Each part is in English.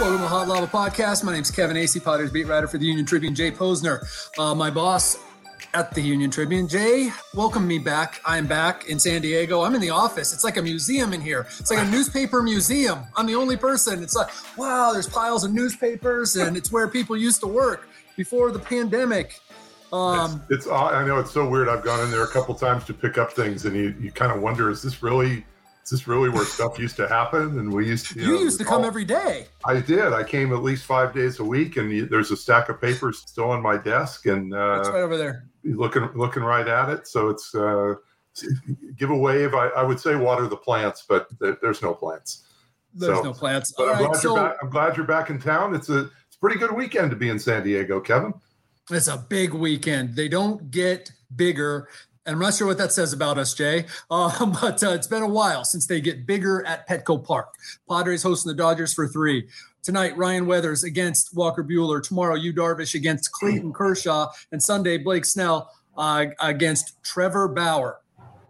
Welcome to the Hot Lava Podcast. My name is Kevin Acee, Padres beat writer for the Union Tribune, Jay Posner. Uh, my boss at the Union Tribune. Jay, welcome me back. I'm back in San Diego. I'm in the office. It's like a museum in here. It's like a newspaper museum. I'm the only person. It's like, wow, there's piles of newspapers, and it's where people used to work before the pandemic. Um, it's, it's, I know it's so weird. I've gone in there a couple times to pick up things, and you, you kind of wonder, is this really is this really where stuff used to happen? And we used to, you, you know, used to come all, every day. I did. I came at least five days a week, and you, there's a stack of papers still on my desk, and uh, it's right over there. Looking looking right at it. So it's uh, give a wave. I, I would say water the plants, but there's no plants. There's so, no plants. But I'm, glad so, back, I'm glad you're back in town. It's a it's a pretty good weekend to be in San Diego, Kevin. It's a big weekend. They don't get bigger and I'm not sure what that says about us, Jay, uh, but uh, it's been a while since they get bigger at Petco Park. Padres hosting the Dodgers for three. Tonight, Ryan Weathers against Walker Buehler. Tomorrow, Yu Darvish against Clayton Kershaw. And Sunday, Blake Snell uh, against Trevor Bauer.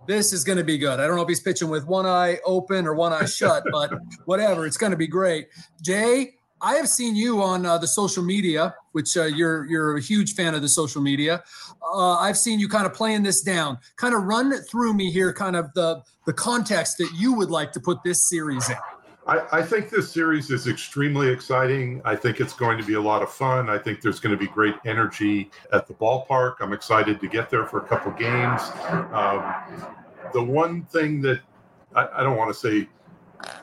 This is going to be good. I don't know if he's pitching with one eye open or one eye shut, but whatever. It's going to be great. Jay, I have seen you on uh, the social media, which uh, you're you're a huge fan of the social media. Uh, I've seen you kind of playing this down. Kind of run through me here, kind of the the context that you would like to put this series in. I, I, think this series is extremely exciting. I think it's going to be a lot of fun. I think there's going to be great energy at the ballpark. I'm excited to get there for a couple games. Um, the one thing that I, I don't want to say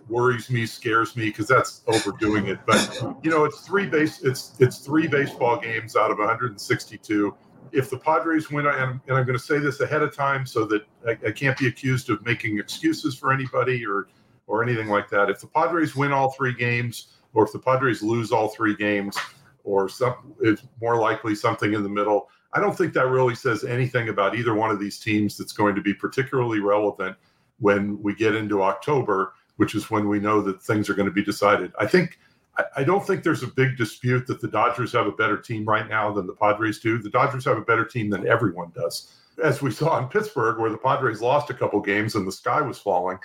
worries me, scares me because that's overdoing it. But you know, it's three base it's it's three baseball games out of 162. If the Padres win, and, and I'm going to say this ahead of time so that I, I can't be accused of making excuses for anybody or or anything like that. If the Padres win all three games, or if the Padres lose all three games, or some, it's more likely something in the middle. I don't think that really says anything about either one of these teams that's going to be particularly relevant when we get into October which is when we know that things are going to be decided. I think I don't think there's a big dispute that the Dodgers have a better team right now than the Padres do. The Dodgers have a better team than everyone does. As we saw in Pittsburgh, where the Padres lost a couple games and the sky was falling,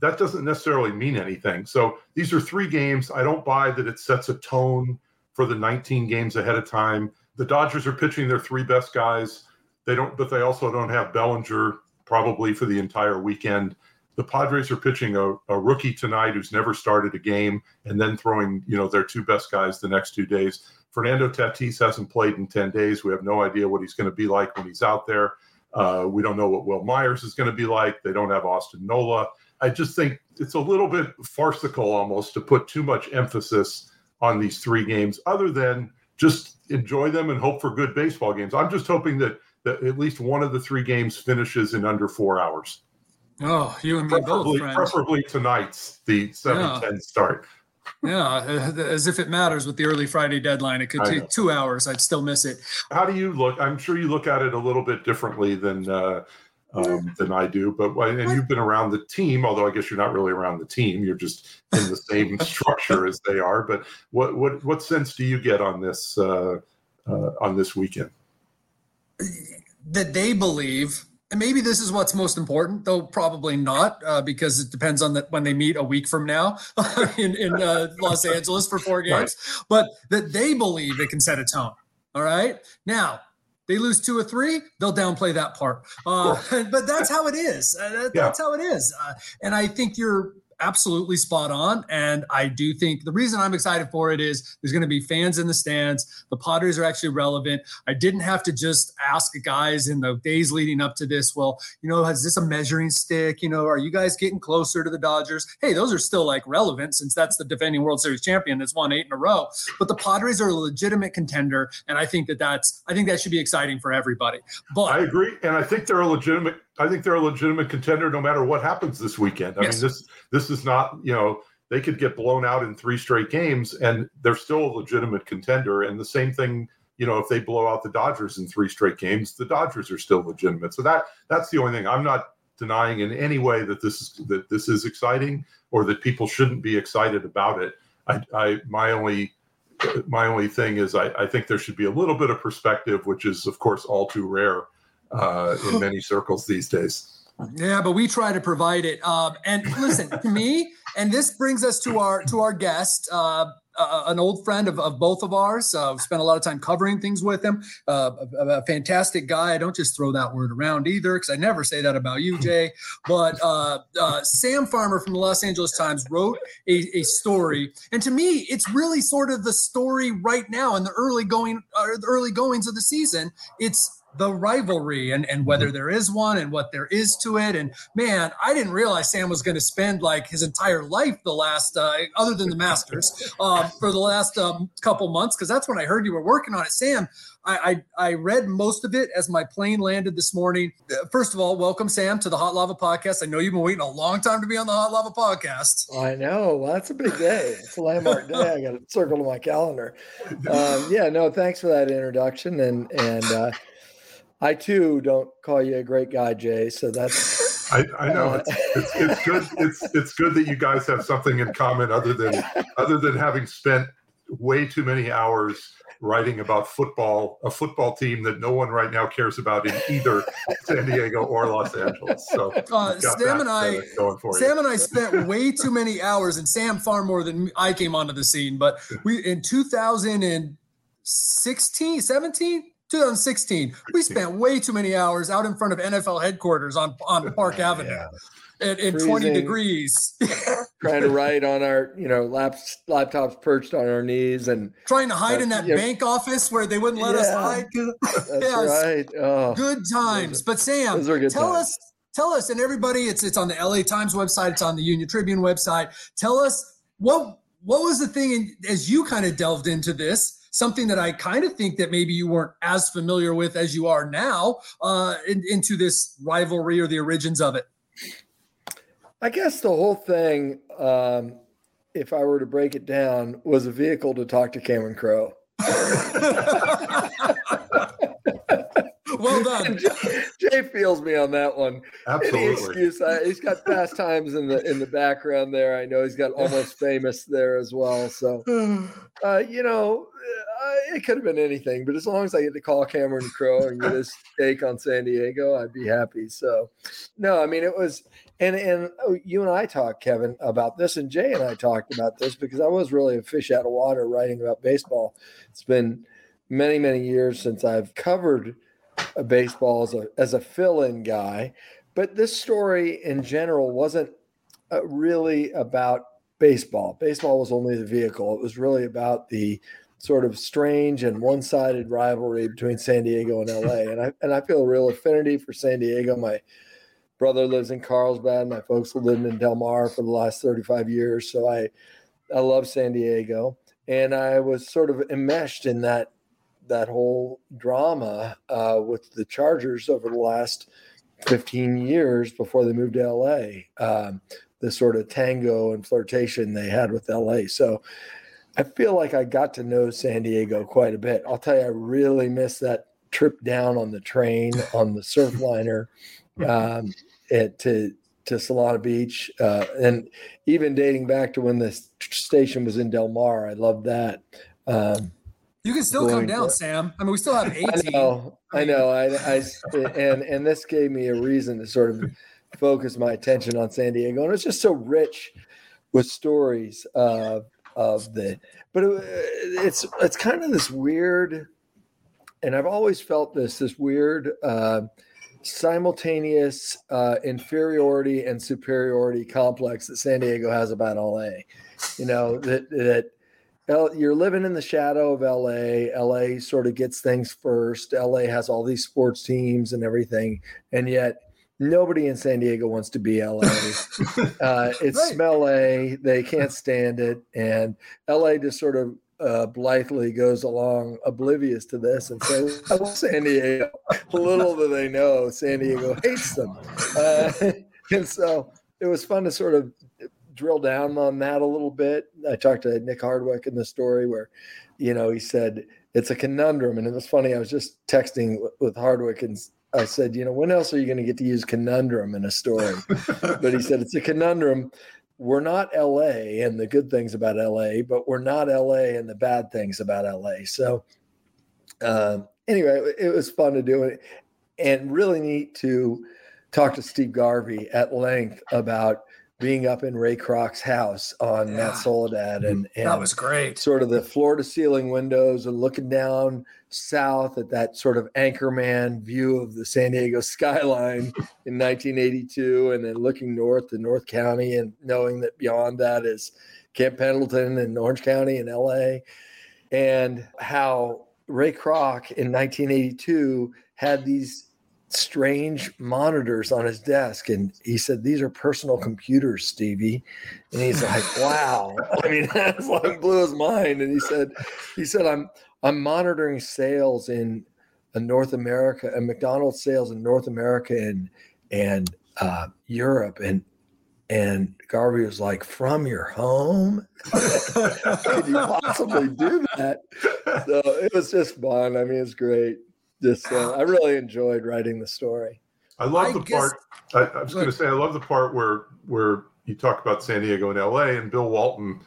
that doesn't necessarily mean anything. So these are three games. I don't buy that it sets a tone for the 19 games ahead of time. The Dodgers are pitching their three best guys. They don't, but they also don't have Bellinger probably for the entire weekend the Padres are pitching a, a, rookie tonight who's never started a game and then throwing, you know, their two best guys the next two days. Fernando Tatis hasn't played in 10 days. We have no idea what he's going to be like when he's out there. Uh, we don't know what Wil Myers is going to be like. They don't have Austin Nola. I just think it's a little bit farcical almost to put too much emphasis on these three games, other than just enjoy them and hope for good baseball games. I'm just hoping that, that at least one of the three games finishes in under four hours. Oh, you and me preferably, both, friends. Preferably tonight's the seven yeah. ten start. yeah, as if it matters with the early Friday deadline. It could take two hours. I'd still miss it. How do you look? I'm sure you look at it a little bit differently than uh, um, than I do. But and you've been around the team, although I guess you're not really around the team. You're just in the same structure as they are. But what what what sense do you get on this uh, uh, on this weekend? That they believe and maybe this is what's most important, though probably not, uh, because it depends on that when they meet a week from now in, in uh, Los Angeles for four games. Right. But that they believe it can set a tone. All right. Now they lose two or three, they'll downplay that part. Uh, but that's how it is. Uh, that, yeah. That's how it is. Uh, and I think you're absolutely spot on. And I do think the reason I'm excited for it is there's going to be fans in the stands. The Padres are actually relevant. I didn't have to just ask guys in the days leading up to this, well, you know, is this a measuring stick? You know, are you guys getting closer to the Dodgers? Hey, those are still like relevant since that's the defending World Series champion that's won eight in a row. But the Padres are a legitimate contender. And I think that that's, I think that should be exciting for everybody. But I agree. And I think they're a legitimate I think they're a legitimate contender no matter what happens this weekend. I yes. mean, this this is not you know they could get blown out in three straight games and they're still a legitimate contender. And the same thing, you know, if they blow out the Dodgers in three straight games, the Dodgers are still legitimate. So that that's the only thing. I'm not denying in any way that this is that this is exciting or that people shouldn't be excited about it. I, I my only my only thing is I, I think there should be a little bit of perspective, which is of course all too rare uh, in many circles these days. Yeah, but we try to provide it. Um, and listen to me, and this brings us to our to our guest. Uh, uh, an old friend of, of both of ours. Uh, we've spent a lot of time covering things with him. Uh, a, a, fantastic guy. I don't just throw that word around either, because I never say that about you, Jay. But uh, uh, Sam Farmer from the Los Angeles Times wrote a, a, story, and to me, it's really sort of the story right now in the early going, uh, the early goings of the season. It's the rivalry and, and whether mm-hmm. there is one and what there is to it. And man, I didn't realize Sam was going to spend like his entire life the last, uh, other than the Masters, uh, for the last um, couple months, because that's when I heard you were working on it. Sam, I, I, I read most of it as my plane landed this morning. Uh, first of all, welcome Sam to the Hot Lava Podcast. I know you've been waiting a long time to be on the Hot Lava Podcast. I know. Well, that's a big day. It's a landmark day. I got it circled on my calendar. Um, yeah, no, thanks for that introduction. And and uh, I too don't call you a great guy, Jay. So that's. I, I know uh, it's, it's, it's good. It's it's good that you guys have something in common other than other than having spent way too many hours writing about football, a football team that no one right now cares about in either San Diego or Los Angeles. So uh, Sam and I, Sam and I spent way too many hours, and Sam far more than I came onto the scene. But we in 2016, 17 2016, we spent way too many hours out in front of NFL headquarters on on Park Avenue. Yeah. In, in 20 degrees trying to write on our you know laps, laptops perched on our knees and trying to hide uh, in that bank know, office where they wouldn't let yeah, us hide that's yes. right oh, good times but sam tell times. us tell us and everybody it's it's on the la times website it's on the union tribune website tell us what what was the thing in, as you kind of delved into this something that I kind of think that maybe you weren't as familiar with as you are now uh, in, into this rivalry or the origins of it? I guess the whole thing, um, if I were to break it down, was a vehicle to talk to Cameron Crowe. well done. Jay, Jay, feels me on that one. Absolutely. Any excuse. I, he's got Fast Times in the in the background there. I know he's got almost famous there as well. So, uh, you know, uh, it could have been anything, but as long as I get to call Cameron Crowe and get his take on San Diego, I'd be happy. So, no, I mean it was, and and oh, you and I talked, Kevin, about this, and Jay and I talked about this because I was really a fish out of water writing about baseball. It's been many many years since I've covered a baseball as a as a fill-in guy, but this story in general wasn't uh, really about baseball. Baseball was only the vehicle. It was really about the sort of strange and one-sided rivalry between San Diego and LA. And I and I feel a real affinity for San Diego. My brother lives in Carlsbad. My folks have lived in Del Mar for the last 35 years. So I I love San Diego. And I was sort of enmeshed in that that whole drama uh, with the Chargers over the last 15 years before they moved to LA. Um, the sort of tango and flirtation they had with LA. So I feel like I got to know San Diego quite a bit. I'll tell you, I really miss that trip down on the train on the surfliner um, at, to to Solana Beach, uh, and even dating back to when the station was in Del Mar. I loved that. Um, you can still come down, Sam. I mean, we still have 18. I know. I know. I, I and and this gave me a reason to sort of focus my attention on San Diego, and it's just so rich with stories of of the but it, it's it's kind of this weird and i've always felt this this weird uh, simultaneous uh, inferiority and superiority complex that san diego has about la you know that that you're living in the shadow of LA. LA sort of gets things first. LA has all these sports teams and everything, and yet nobody in San Diego wants to be LA. uh, it's right. smell A. They can't stand it. And LA just sort of uh, blithely goes along oblivious to this and says, I love San Diego. Little do they know, San Diego hates them. Uh, and so it was fun to sort of drill down on that a little bit. I talked to Nick Hardwick in the story where, you know, he said, it's a conundrum. And it was funny. I was just texting with Hardwick and I said, you know, when else are you going to get to use conundrum in a story? but he said, it's a conundrum. We're not LA and the good things about LA, but we're not LA and the bad things about LA. So, um, anyway, it was fun to do it and really neat to talk to Steve Garvey at length about being up in Ray Kroc's house on Yeah. Mount Soledad and, mm-hmm. and That was great. sort of the floor to ceiling windows and looking down south at that sort of anchorman view of the San Diego skyline in 1982, and then looking north to North County and knowing that beyond that is Camp Pendleton and Orange County and LA, and how Ray Kroc in 1982 had these strange monitors on his desk. And he said these are personal computers stevie. And he's like wow. I mean that's like blew his mind. And he said he said i'm i'm monitoring sales in uh, north america and mcdonald's sales in north america and and uh, europe. And and garvey was like from your home? Could you possibly do that? So it was just fun. I mean it's great just uh, i really enjoyed writing the story I love I the guess- part. I, I was going to say I love the part where where you talk about San Diego and L.A. and Bill Walton,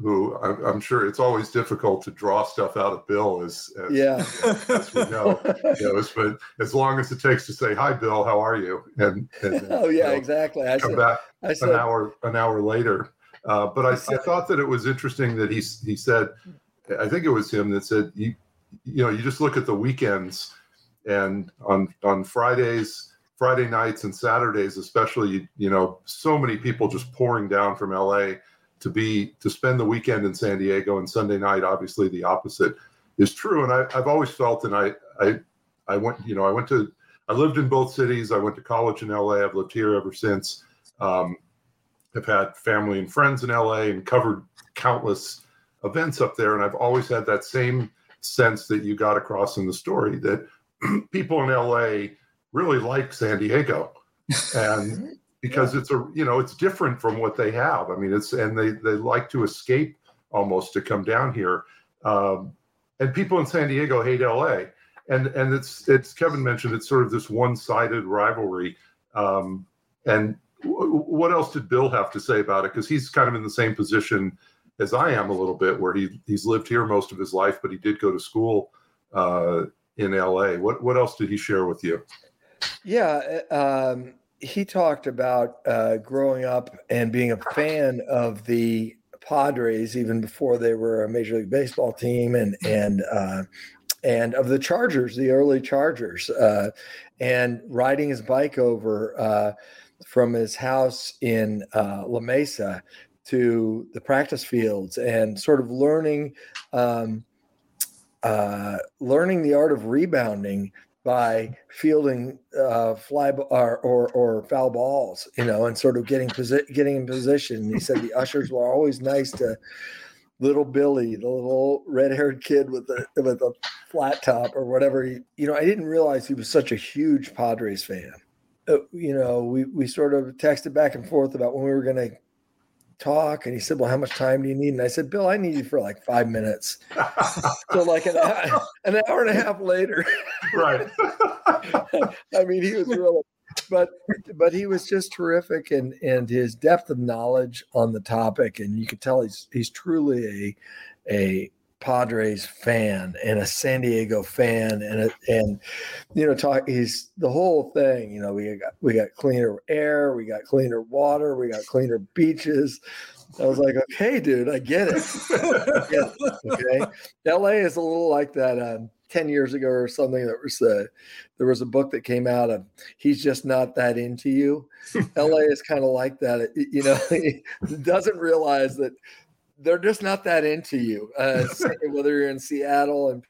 who I'm, I'm sure it's always difficult to draw stuff out of Bill, as, as yeah as we know. You know, but as long as it takes to say hi, Bill, how are you? And, and oh yeah you know, exactly i come said back i an hour an hour later. Uh, but I, I thought that it was interesting that he he said, I think it was him that said you you know you just look at the weekends and on on Fridays. Friday nights and Saturdays, especially, you, you know, so many people just pouring down from LA to be to spend the weekend in San Diego and Sunday night. Obviously, the opposite is true, and I, I've always felt, and I, I, I went, you know, I went to, I lived in both cities. I went to college in LA. I've lived here ever since. Um, I've had family and friends in LA and covered countless events up there, and I've always had that same sense that you got across in the story that people in LA really like San Diego, and because it's a you know it's different from what they have. I mean, it's and they they like to escape almost to come down here, um, and people in San Diego hate LA, and and it's it's Kevin mentioned it's sort of this one sided rivalry, um, and w- what else did Bill have to say about it? Because he's kind of in the same position as I am a little bit, where he he's lived here most of his life, but he did go to school uh, in LA. What what else did he share with you? Yeah, uh, um, he talked about uh, growing up and being a fan of the Padres even before they were a Major League Baseball team, and and uh, and of the Chargers, the early Chargers, uh, and riding his bike over uh, from his house in uh, La Mesa to the practice fields, and sort of learning. Um, uh, learning the art of rebounding by fielding uh, fly or, or or foul balls, you know, and sort of getting posi- getting in position. He said the ushers were always nice to little Billy, the little red-haired kid with the with a flat top or whatever. He, you know, I didn't realize he was such a huge Padres fan. Uh, you know, we we sort of texted back and forth about when we were going to talk, and he said, "Well, how much time do you need?" And I said, "Bill, I need you for like five minutes." So like an hour, an hour and a half later. right. I mean, he was really, but but he was just terrific, and and his depth of knowledge on the topic, and you could tell he's he's truly a a Padres fan and a San Diego fan, and a, and you know, talk he's the whole thing. You know, we got we got cleaner air, we got cleaner water, we got cleaner beaches. I was like, okay, dude, I get it. I get it. Okay, LA is a little like that. Um, 10 years ago or something that was uh, there was a book that came out of he's just not that into you la is kind of like that It- you know he doesn't realize that they're just not that into you uh, whether you're in seattle and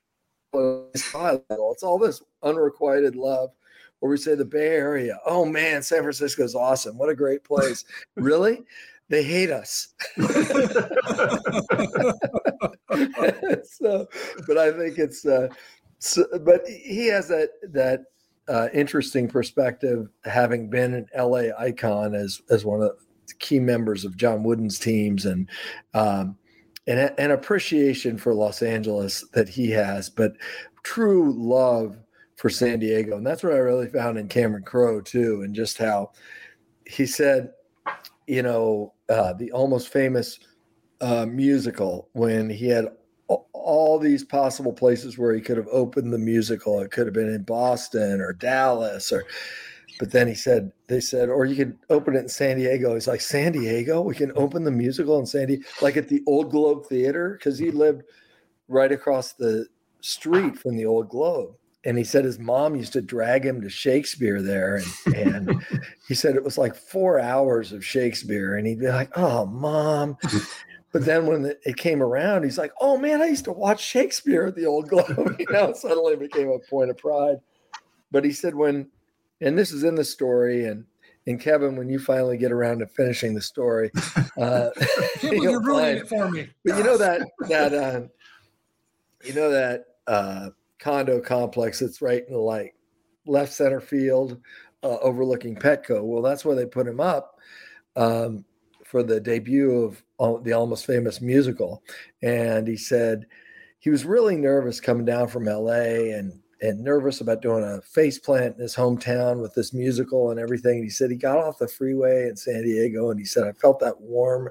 it's all this unrequited love where we say the bay area oh man san francisco's awesome. What a great place. Really? They hate us. So, but I think it's, uh, so, but he has that that uh, interesting perspective, having been an LA icon as as one of the key members of John Wooden's teams, and um, and an appreciation for Los Angeles that he has, but true love for San Diego, and that's what I really found in Cameron Crowe too, and just how he said, you know, uh, the almost famous uh, musical when he had all these possible places where he could have opened the musical. It could have been in Boston or Dallas or, but then he said, they said, or you could open it in San Diego. He's like, San Diego, we can open the musical in San Diego, like at the Old Globe Theater, because he lived right across the street from the Old Globe. And he said his mom used to drag him to Shakespeare there. And, and he said it was like four hours of Shakespeare. And he'd be like, oh, mom. But then when it came around, he's like, oh man, I used to watch Shakespeare at the Old Globe. you know, suddenly became a point of pride. But he said when and this is in the story and and Kevin, when you finally get around to finishing the story, uh, you're ruining it for me. But you know that that uh, you know that uh, condo complex that's right in the like left center field, uh, overlooking Petco. Well, that's where they put him up um, for the debut of the Almost Famous musical, and he said he was really nervous coming down from L.A. and and nervous about doing a face plant in his hometown with this musical and everything. And he said he got off the freeway in San Diego and he said, I felt that warm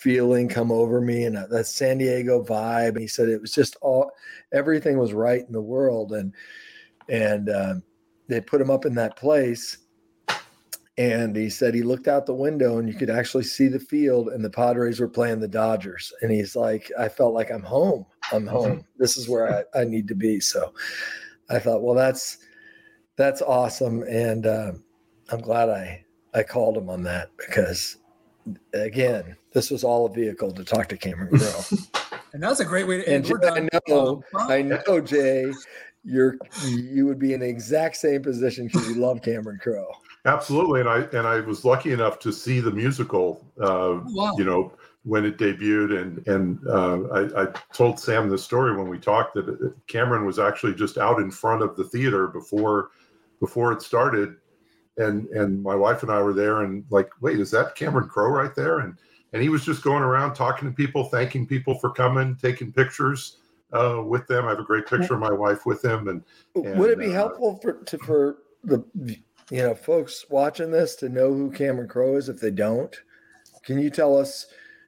feeling come over me and that San Diego vibe. And he said it was just all, everything was right in the world. And, and uh, they put him up in that place. And he said he looked out the window and you could actually see the field, and the Padres were playing the Dodgers. And he's like, I felt like I'm home. I'm mm-hmm. home. This is where I, I need to be. So I thought, well, that's that's awesome, and uh, I'm glad I I called him on that because again, this was all a vehicle to talk to Cameron Crowe. and that's a great way to end. And I know, I know, Jay, you're you would be in the exact same position because you love Cameron Crowe. Absolutely, and I and I was lucky enough to see the musical. Uh, oh, wow. You know, when it debuted, and and uh, I, I, told Sam the story when we talked that Cameron was actually just out in front of the theater before before it started, and and my wife and I were there, and like, wait, is that Cameron Crowe right there? And and he was just going around talking to people, thanking people for coming, taking pictures uh, with them. I have a great picture of my wife with him. And, and would it be uh, helpful for to, for the you know folks watching this to know who Cameron Crowe is if they don't? Can you tell us?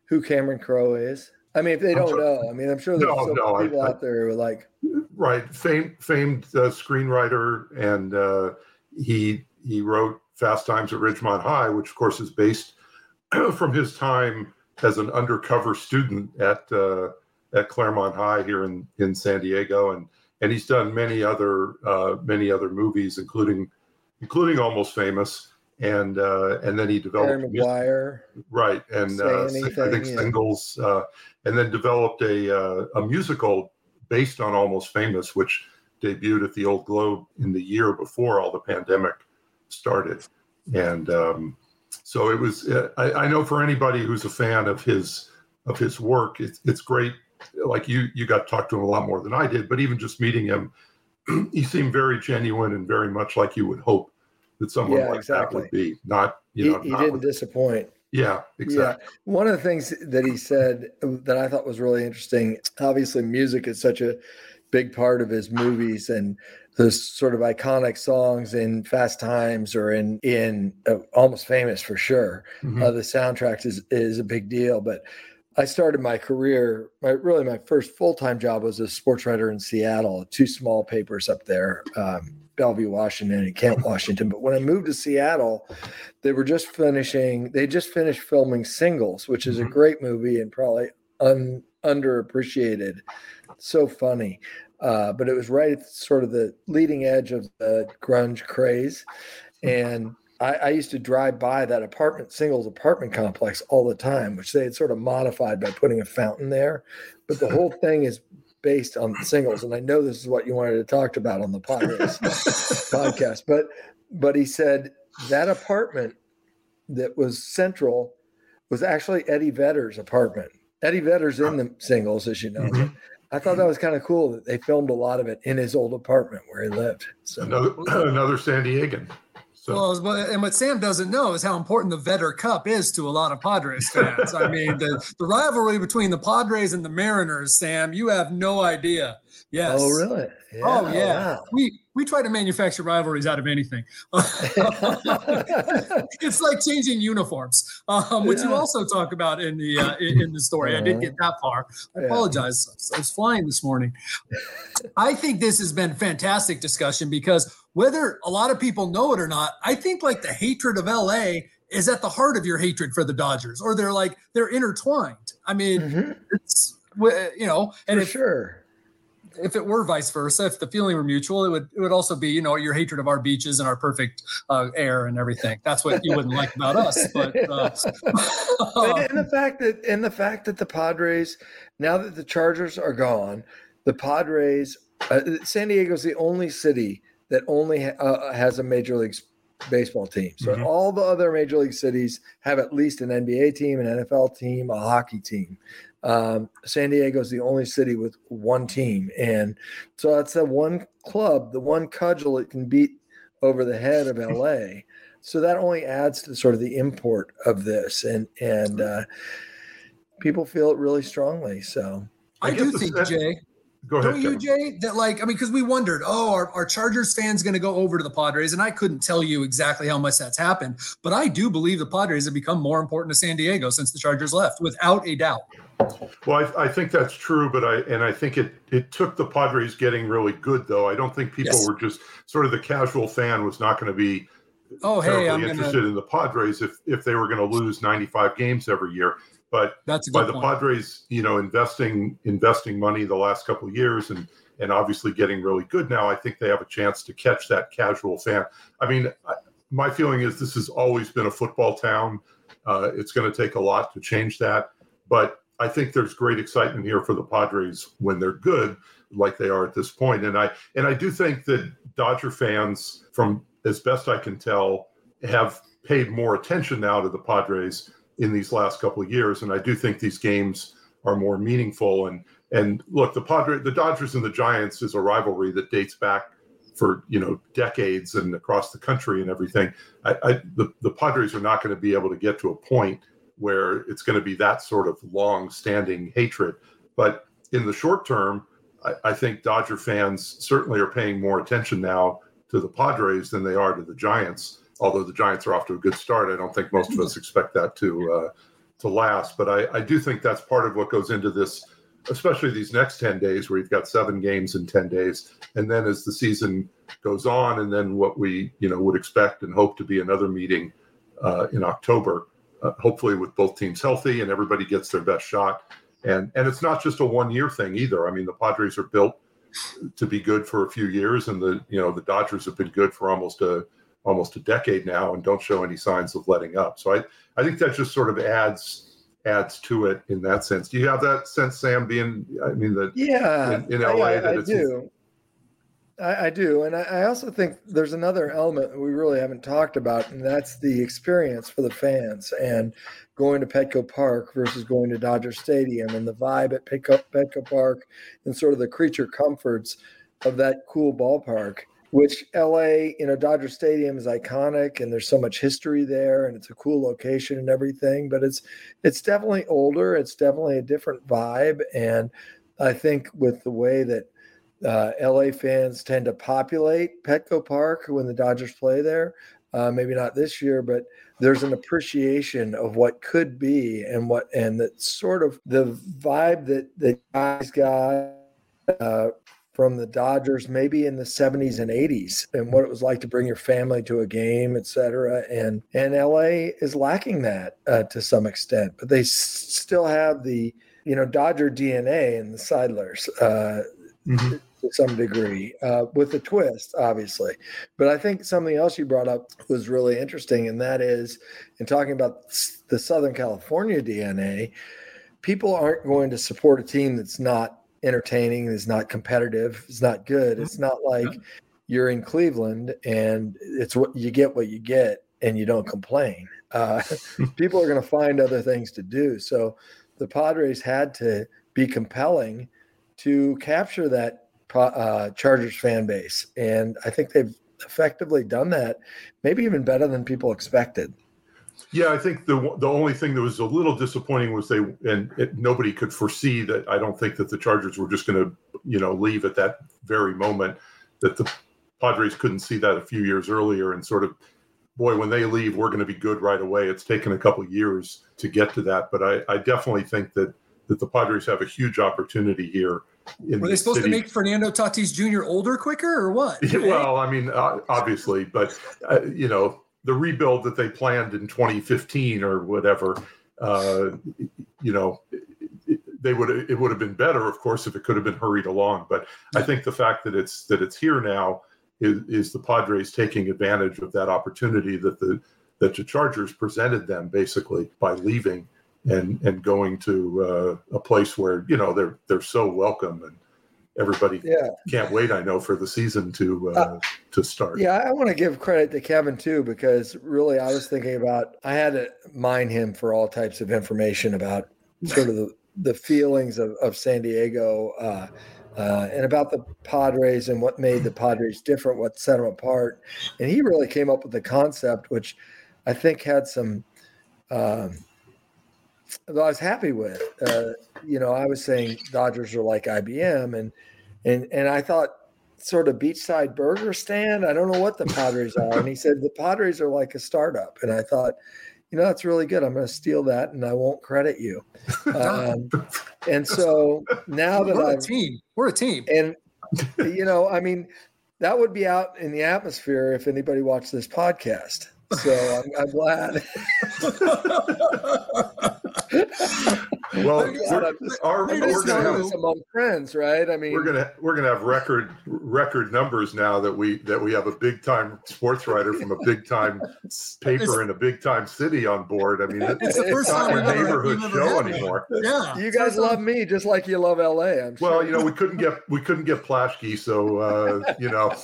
Who Cameron Crowe is? I mean, if they don't know, I mean, I'm sure there's no, no, people I, out there who are like, right, famed famed uh, screenwriter, and uh, he he wrote Fast Times at Ridgemont High, which of course is based from his time as an undercover student at uh, at Clairemont High here in in San Diego, and and he's done many other uh, many other movies, including including Almost Famous and uh, and then he developed Maguire, right, and uh, anything, I think yeah. singles, uh, and then developed a uh, a musical based on Almost Famous, which debuted at the Old Globe in the year before all the pandemic started, and um, so it was. Uh, I, I, know for anybody who's a fan of his of his work, it's it's great. Like you, you got to talk to him a lot more than I did, but even just meeting him, he seemed very genuine and very much like you would hope that someone yeah, like exactly. that would be. Not you know, he, he didn't with, disappoint. Yeah, exactly. Yeah. One of the things that he said that I thought was really interesting. Obviously, music is such a big part of his movies and those sort of iconic songs in Fast Times or in in uh, Almost Famous for sure. Mm-hmm. Uh, the soundtrack is is a big deal, but. I started my career, my really my first full time job was a sports writer in Seattle, two small papers up there. Um, Bellevue, Washington, and Kent, Washington. But when I moved to Seattle, they were just finishing. They just finished filming Singles, which is a mm-hmm. great movie and probably un, underappreciated. So funny, uh, but it was right at sort of the leading edge of the grunge craze, and I, I, used to drive by that apartment singles apartment complex all the time, which they had sort of modified by putting a fountain there. But the whole thing is based on singles. And I know this is what you wanted to talk about on the podcast, podcast. But but he said that apartment that was central was actually Eddie Vedder's apartment. Eddie Vedder's in the singles, as you know. Mm-hmm. I thought that was kind of cool that they filmed a lot of it in his old apartment where he lived. So another, another San Diegan. So. Well, and what Sam doesn't know is how important the Vedder Cup is to a lot of Padres fans. I mean, the, the rivalry between the Padres and the Mariners, Sam, you have no idea. Yes. Oh, really? Yeah, oh, yeah. Wow. We we try to manufacture rivalries out of anything. it's like changing uniforms, um, which yeah. you also talk about in the uh, in, in, the story. Uh-huh. I didn't get that far. I yeah. apologize. I was flying this morning. I think this has been fantastic discussion because whether a lot of people know it or not, I think like the hatred of LA is at the heart of your hatred for the Dodgers, or they're like they're intertwined. I mean, mm-hmm. it's you know, and for if, sure if it were vice versa, if the feeling were mutual, it would it would also be you know your hatred of our beaches and our perfect uh, air and everything. That's what you wouldn't like about us. But uh, and the fact that and the fact that the Padres now that the Chargers are gone, the Padres uh, San Diego is the only city that only uh, has a major league baseball team. So mm-hmm. all the other major league cities have at least an NBA team, an NFL team, a hockey team. Um, San Diego is the only city with one team, and so that's the one club, the one cudgel it can beat over the head of LA. so that only adds to sort of the import of this, and and uh, people feel it really strongly. So I, I do think, Jay. Go ahead. Don't you, Jay? That like, I mean, because we wondered, oh, are, are Chargers fans going to go over to the Padres? And I couldn't tell you exactly how much that's happened, but I do believe the Padres have become more important to San Diego since the Chargers left, without a doubt. Well, I, I think that's true, but I and I think it it took the Padres getting really good, though. I don't think people yes. were just sort of the casual fan was not going to be oh hey I'm interested gonna... in the Padres if if they were going to lose 95 games every year. But That's by the point. Padres, you know, investing investing money the last couple of years and and obviously getting really good now, I think they have a chance to catch that casual fan. I mean, my feeling is this has always been a football town. Uh, it's going to take a lot to change that, but I think there's great excitement here for the Padres when they're good, like they are at this point. And I and I do think that Dodger fans, from as best I can tell, have paid more attention now to the Padres in these last couple of years, and I do think these games are more meaningful. And and look, the Padre, the Dodgers and the Giants is a rivalry that dates back for you know decades and across the country and everything. I, I the the Padres are not going to be able to get to a point where it's going to be that sort of long-standing hatred. But in the short term, I, I think Dodger fans certainly are paying more attention now to the Padres than they are to the Giants although the Giants are off to a good start, I don't think most of us expect that to uh, to last. But I, I do think that's part of what goes into this, especially these next ten days, where you've got seven games in ten days, and then as the season goes on, and then what we you know would expect and hope to be another meeting uh, in October, uh, hopefully with both teams healthy and everybody gets their best shot. And and it's not just a one year thing either. I mean, the Padres are built to be good for a few years, and the you know the Dodgers have been good for almost a almost a decade now and don't show any signs of letting up. So I, I think that just sort of adds adds to it in that sense. Do you have that sense, Sam? Being, I mean, that yeah, in, in LA, I, that I do. I, I, do, and I, I also think there's another element that we really haven't talked about, and that's the experience for the fans and going to Petco Park versus going to Dodger Stadium, and the vibe at Petco, Petco Park, and sort of the creature comforts of that cool ballpark which LA, you know, Dodger Stadium is iconic and there's so much history there and it's a cool location and everything, but it's it's definitely older, it's definitely a different vibe. And I think with the way that uh, LA fans tend to populate Petco Park when the Dodgers play there, uh, maybe not this year, but there's an appreciation of what could be and what and that sort of the vibe that the guys got uh, from the Dodgers, maybe in the 70s and 80s, and what it was like to bring your family to a game, et cetera. And and LA is lacking that uh, to some extent, but they s- still have the you know Dodger DNA in the Seidlers uh, mm-hmm. to some degree, uh, with a twist, obviously. But I think something else you brought up was really interesting, and that is in talking about the Southern California DNA. People aren't going to support a team that's not entertaining, is not competitive, it's not good. It's not like you're in Cleveland and it's what you get what you get and you don't complain. Uh, people are going to find other things to do. So the Padres had to be compelling to capture that uh, Chargers fan base. And I think they've effectively done that, maybe even better than people expected. Yeah, I think the the only thing that was a little disappointing was they and it, nobody could foresee that. I don't think that the Chargers were just going to you know leave at that very moment. That the Padres couldn't see that a few years earlier and sort of, boy, when they leave, we're going to be good right away. It's taken a couple years to get to that, but I, I definitely think that that the Padres have a huge opportunity here. Were they supposed city. to make Fernando Tatis Jr. older quicker or what? well, I mean, uh, obviously, but uh, you know, the rebuild that they planned in 2015 or whatever, uh, you know, they would it would have been better, of course, if it could have been hurried along. But I think the fact that it's that it's here now is, is the Padres taking advantage of that opportunity that the that the Chargers presented them basically by leaving and and going to uh, a place where you know they're they're so welcome and everybody yeah. can't wait i know for the season to uh, uh, to start yeah i want to give credit to kevin too because really i was thinking about i had to mine him for all types of information about sort of the, the feelings of, of san diego uh, uh, and about the padres and what made the padres different what set them apart and he really came up with the concept which i think had some um, I was happy with. Uh, you know, I was saying Dodgers are like IBM, and and and I thought sort of beachside burger stand. I don't know what the Padres are, and he said the Padres are like a startup, and I thought, you know, that's really good. I'm going to steal that, and I won't credit you. Um, and so now that we're I'm a team, we're a team, and you know, I mean, that would be out in the atmosphere if anybody watched this podcast. So I'm, I'm glad. well, we're, our, we're gonna have among friends, right? I mean, we're gonna we're gonna have record record numbers now that we that we have a big time sports writer from a big time paper in a big time city on board. I mean, it's, the first not a neighborhood show anymore. Yeah, you guys love me just like you love LA. I'm well, sure. you know, we couldn't get we couldn't get Plaschke, so uh, you know.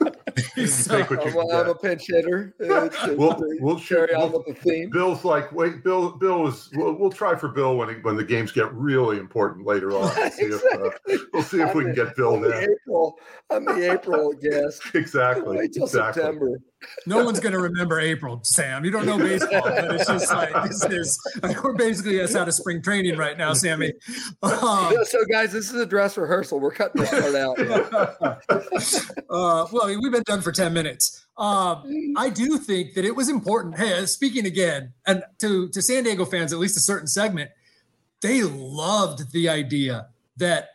so, take what you well, I'm a pinch hitter. we'll we'll carry on with the theme. Bill's like, wait, Bill. Bill is. We'll, we'll try for Bill when he, when the games get really important later on. We'll see exactly. if, uh, we'll see if we can get Bill there. April. I'm the April guest. exactly. Wait till exactly. September. No one's going to remember April, Sam. You don't know baseball, but it's just like this is. we're basically just out of spring training right now, Sammy. Um, so, guys, this is a dress rehearsal. We're cutting this part out. uh, well, we've been done for ten minutes. Um, I do think that it was important. Hey, speaking again, and to to San Diego fans, at least a certain segment, they loved the idea that,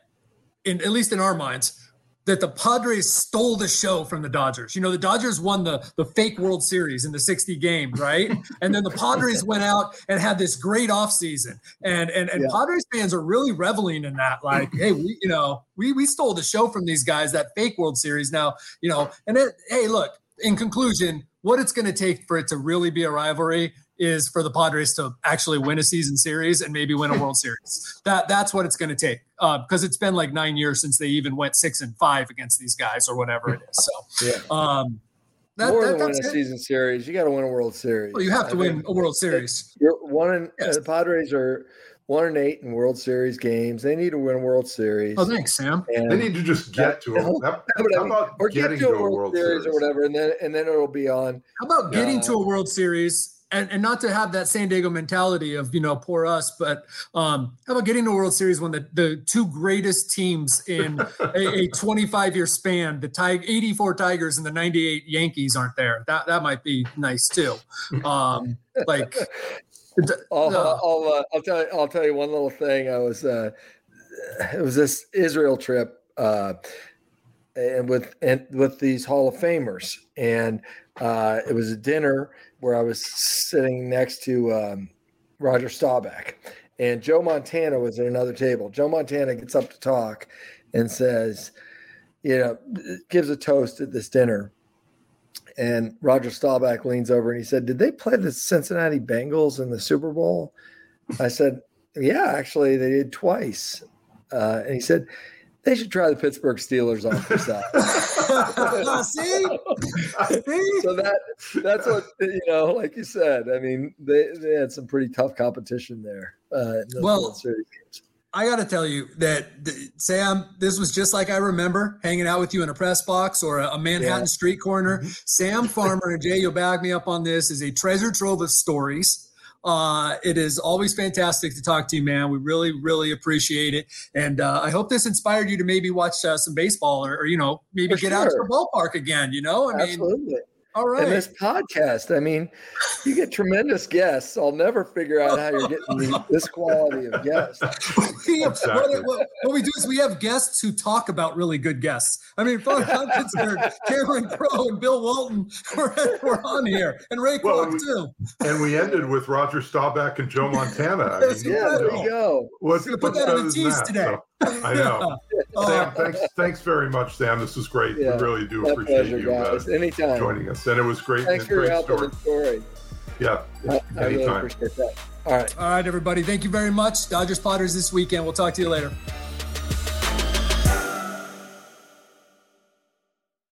in at least in our minds, that the Padres stole the show from the Dodgers. You know, the Dodgers won the the fake World Series in the 60 games, right? and then the Padres went out and had this great offseason. And and and yeah. Padres fans are really reveling in that. Like, hey, we, you know, we we stole the show from these guys, that fake World Series. Now, you know, and it, hey, look, in conclusion, what it's going to take for it to really be a rivalry is for the Padres to actually win a season series and maybe win a World Series. That that's what it's going to take because uh, it's been like nine years since they even went six and five against these guys or whatever it is. So, yeah. Um, that, More that, than win a it. season series, you got to win a World Series. Well, you have to I win mean, a World Series. You're one in, yes. uh, the Padres are one and eight in World Series games. They need to win a World Series. Oh, thanks, Sam. And they need to just get to it. How, how, about or getting get to, a World, World Series, Series, or whatever, and then and then it'll be on. How about getting uh, to a World Series? And, and not to have that San Diego mentality of you know poor us, but um, how about getting to a World Series when the, the two greatest teams in a, a 25 year span, the Tig- 84 Tigers and the 98 Yankees aren't there? That that might be nice too. Um, like I'll, I'll, uh, I'll, tell you, I'll tell you one little thing. I was, uh, it was this Israel trip, uh, and with and with these Hall of Famers, and uh, it was a dinner where I was sitting next to um, Roger Staubach, and Joe Montana was at another table. Joe Montana gets up to talk and says, you know, gives a toast at this dinner, and Roger Staubach leans over and he said, Did they play the Cincinnati Bengals in the Super Bowl? I said, Yeah, actually, they did twice. Uh, and he said, they should try the Pittsburgh Steelers on for size. See? See? so that that's what you know, like you said. I mean, they, they had some pretty tough competition there uh, well, I got to tell you that Sam, this was just like I remember hanging out with you in a press box or a, a Manhattan yeah. street corner. Mm-hmm. Sam Farmer and Jay, you'll back me up on this, is a treasure trove of stories. Uh, it is always fantastic to talk to you, man. We really, really appreciate it. And uh, I hope this inspired you to maybe watch uh, some baseball or, or, you know, maybe For get sure. out to the ballpark again, you know? I Absolutely. Mean, all right. And this podcast, I mean, you get tremendous guests. I'll never figure out how you're getting this quality of guests. exactly. what, what, we do is we have guests who talk about really good guests. I mean, I'm concerned, Cameron Crowe and Bill Walton were, were on here, and Ray well, Kroc, too. And we ended with Roger Staubach and Joe Montana. I mean, yeah, there you go. What's, going to put that in the tease today. So. I know. Sam, thanks, thanks very much, Sam. This is great. Yeah, we really do appreciate pleasure, you uh, Anytime. joining us. And it was great. Thanks for your help in the story. Yeah, I, I really appreciate that. All right. All right, everybody. Thank you very much. Dodgers Padres this weekend. We'll talk to you later.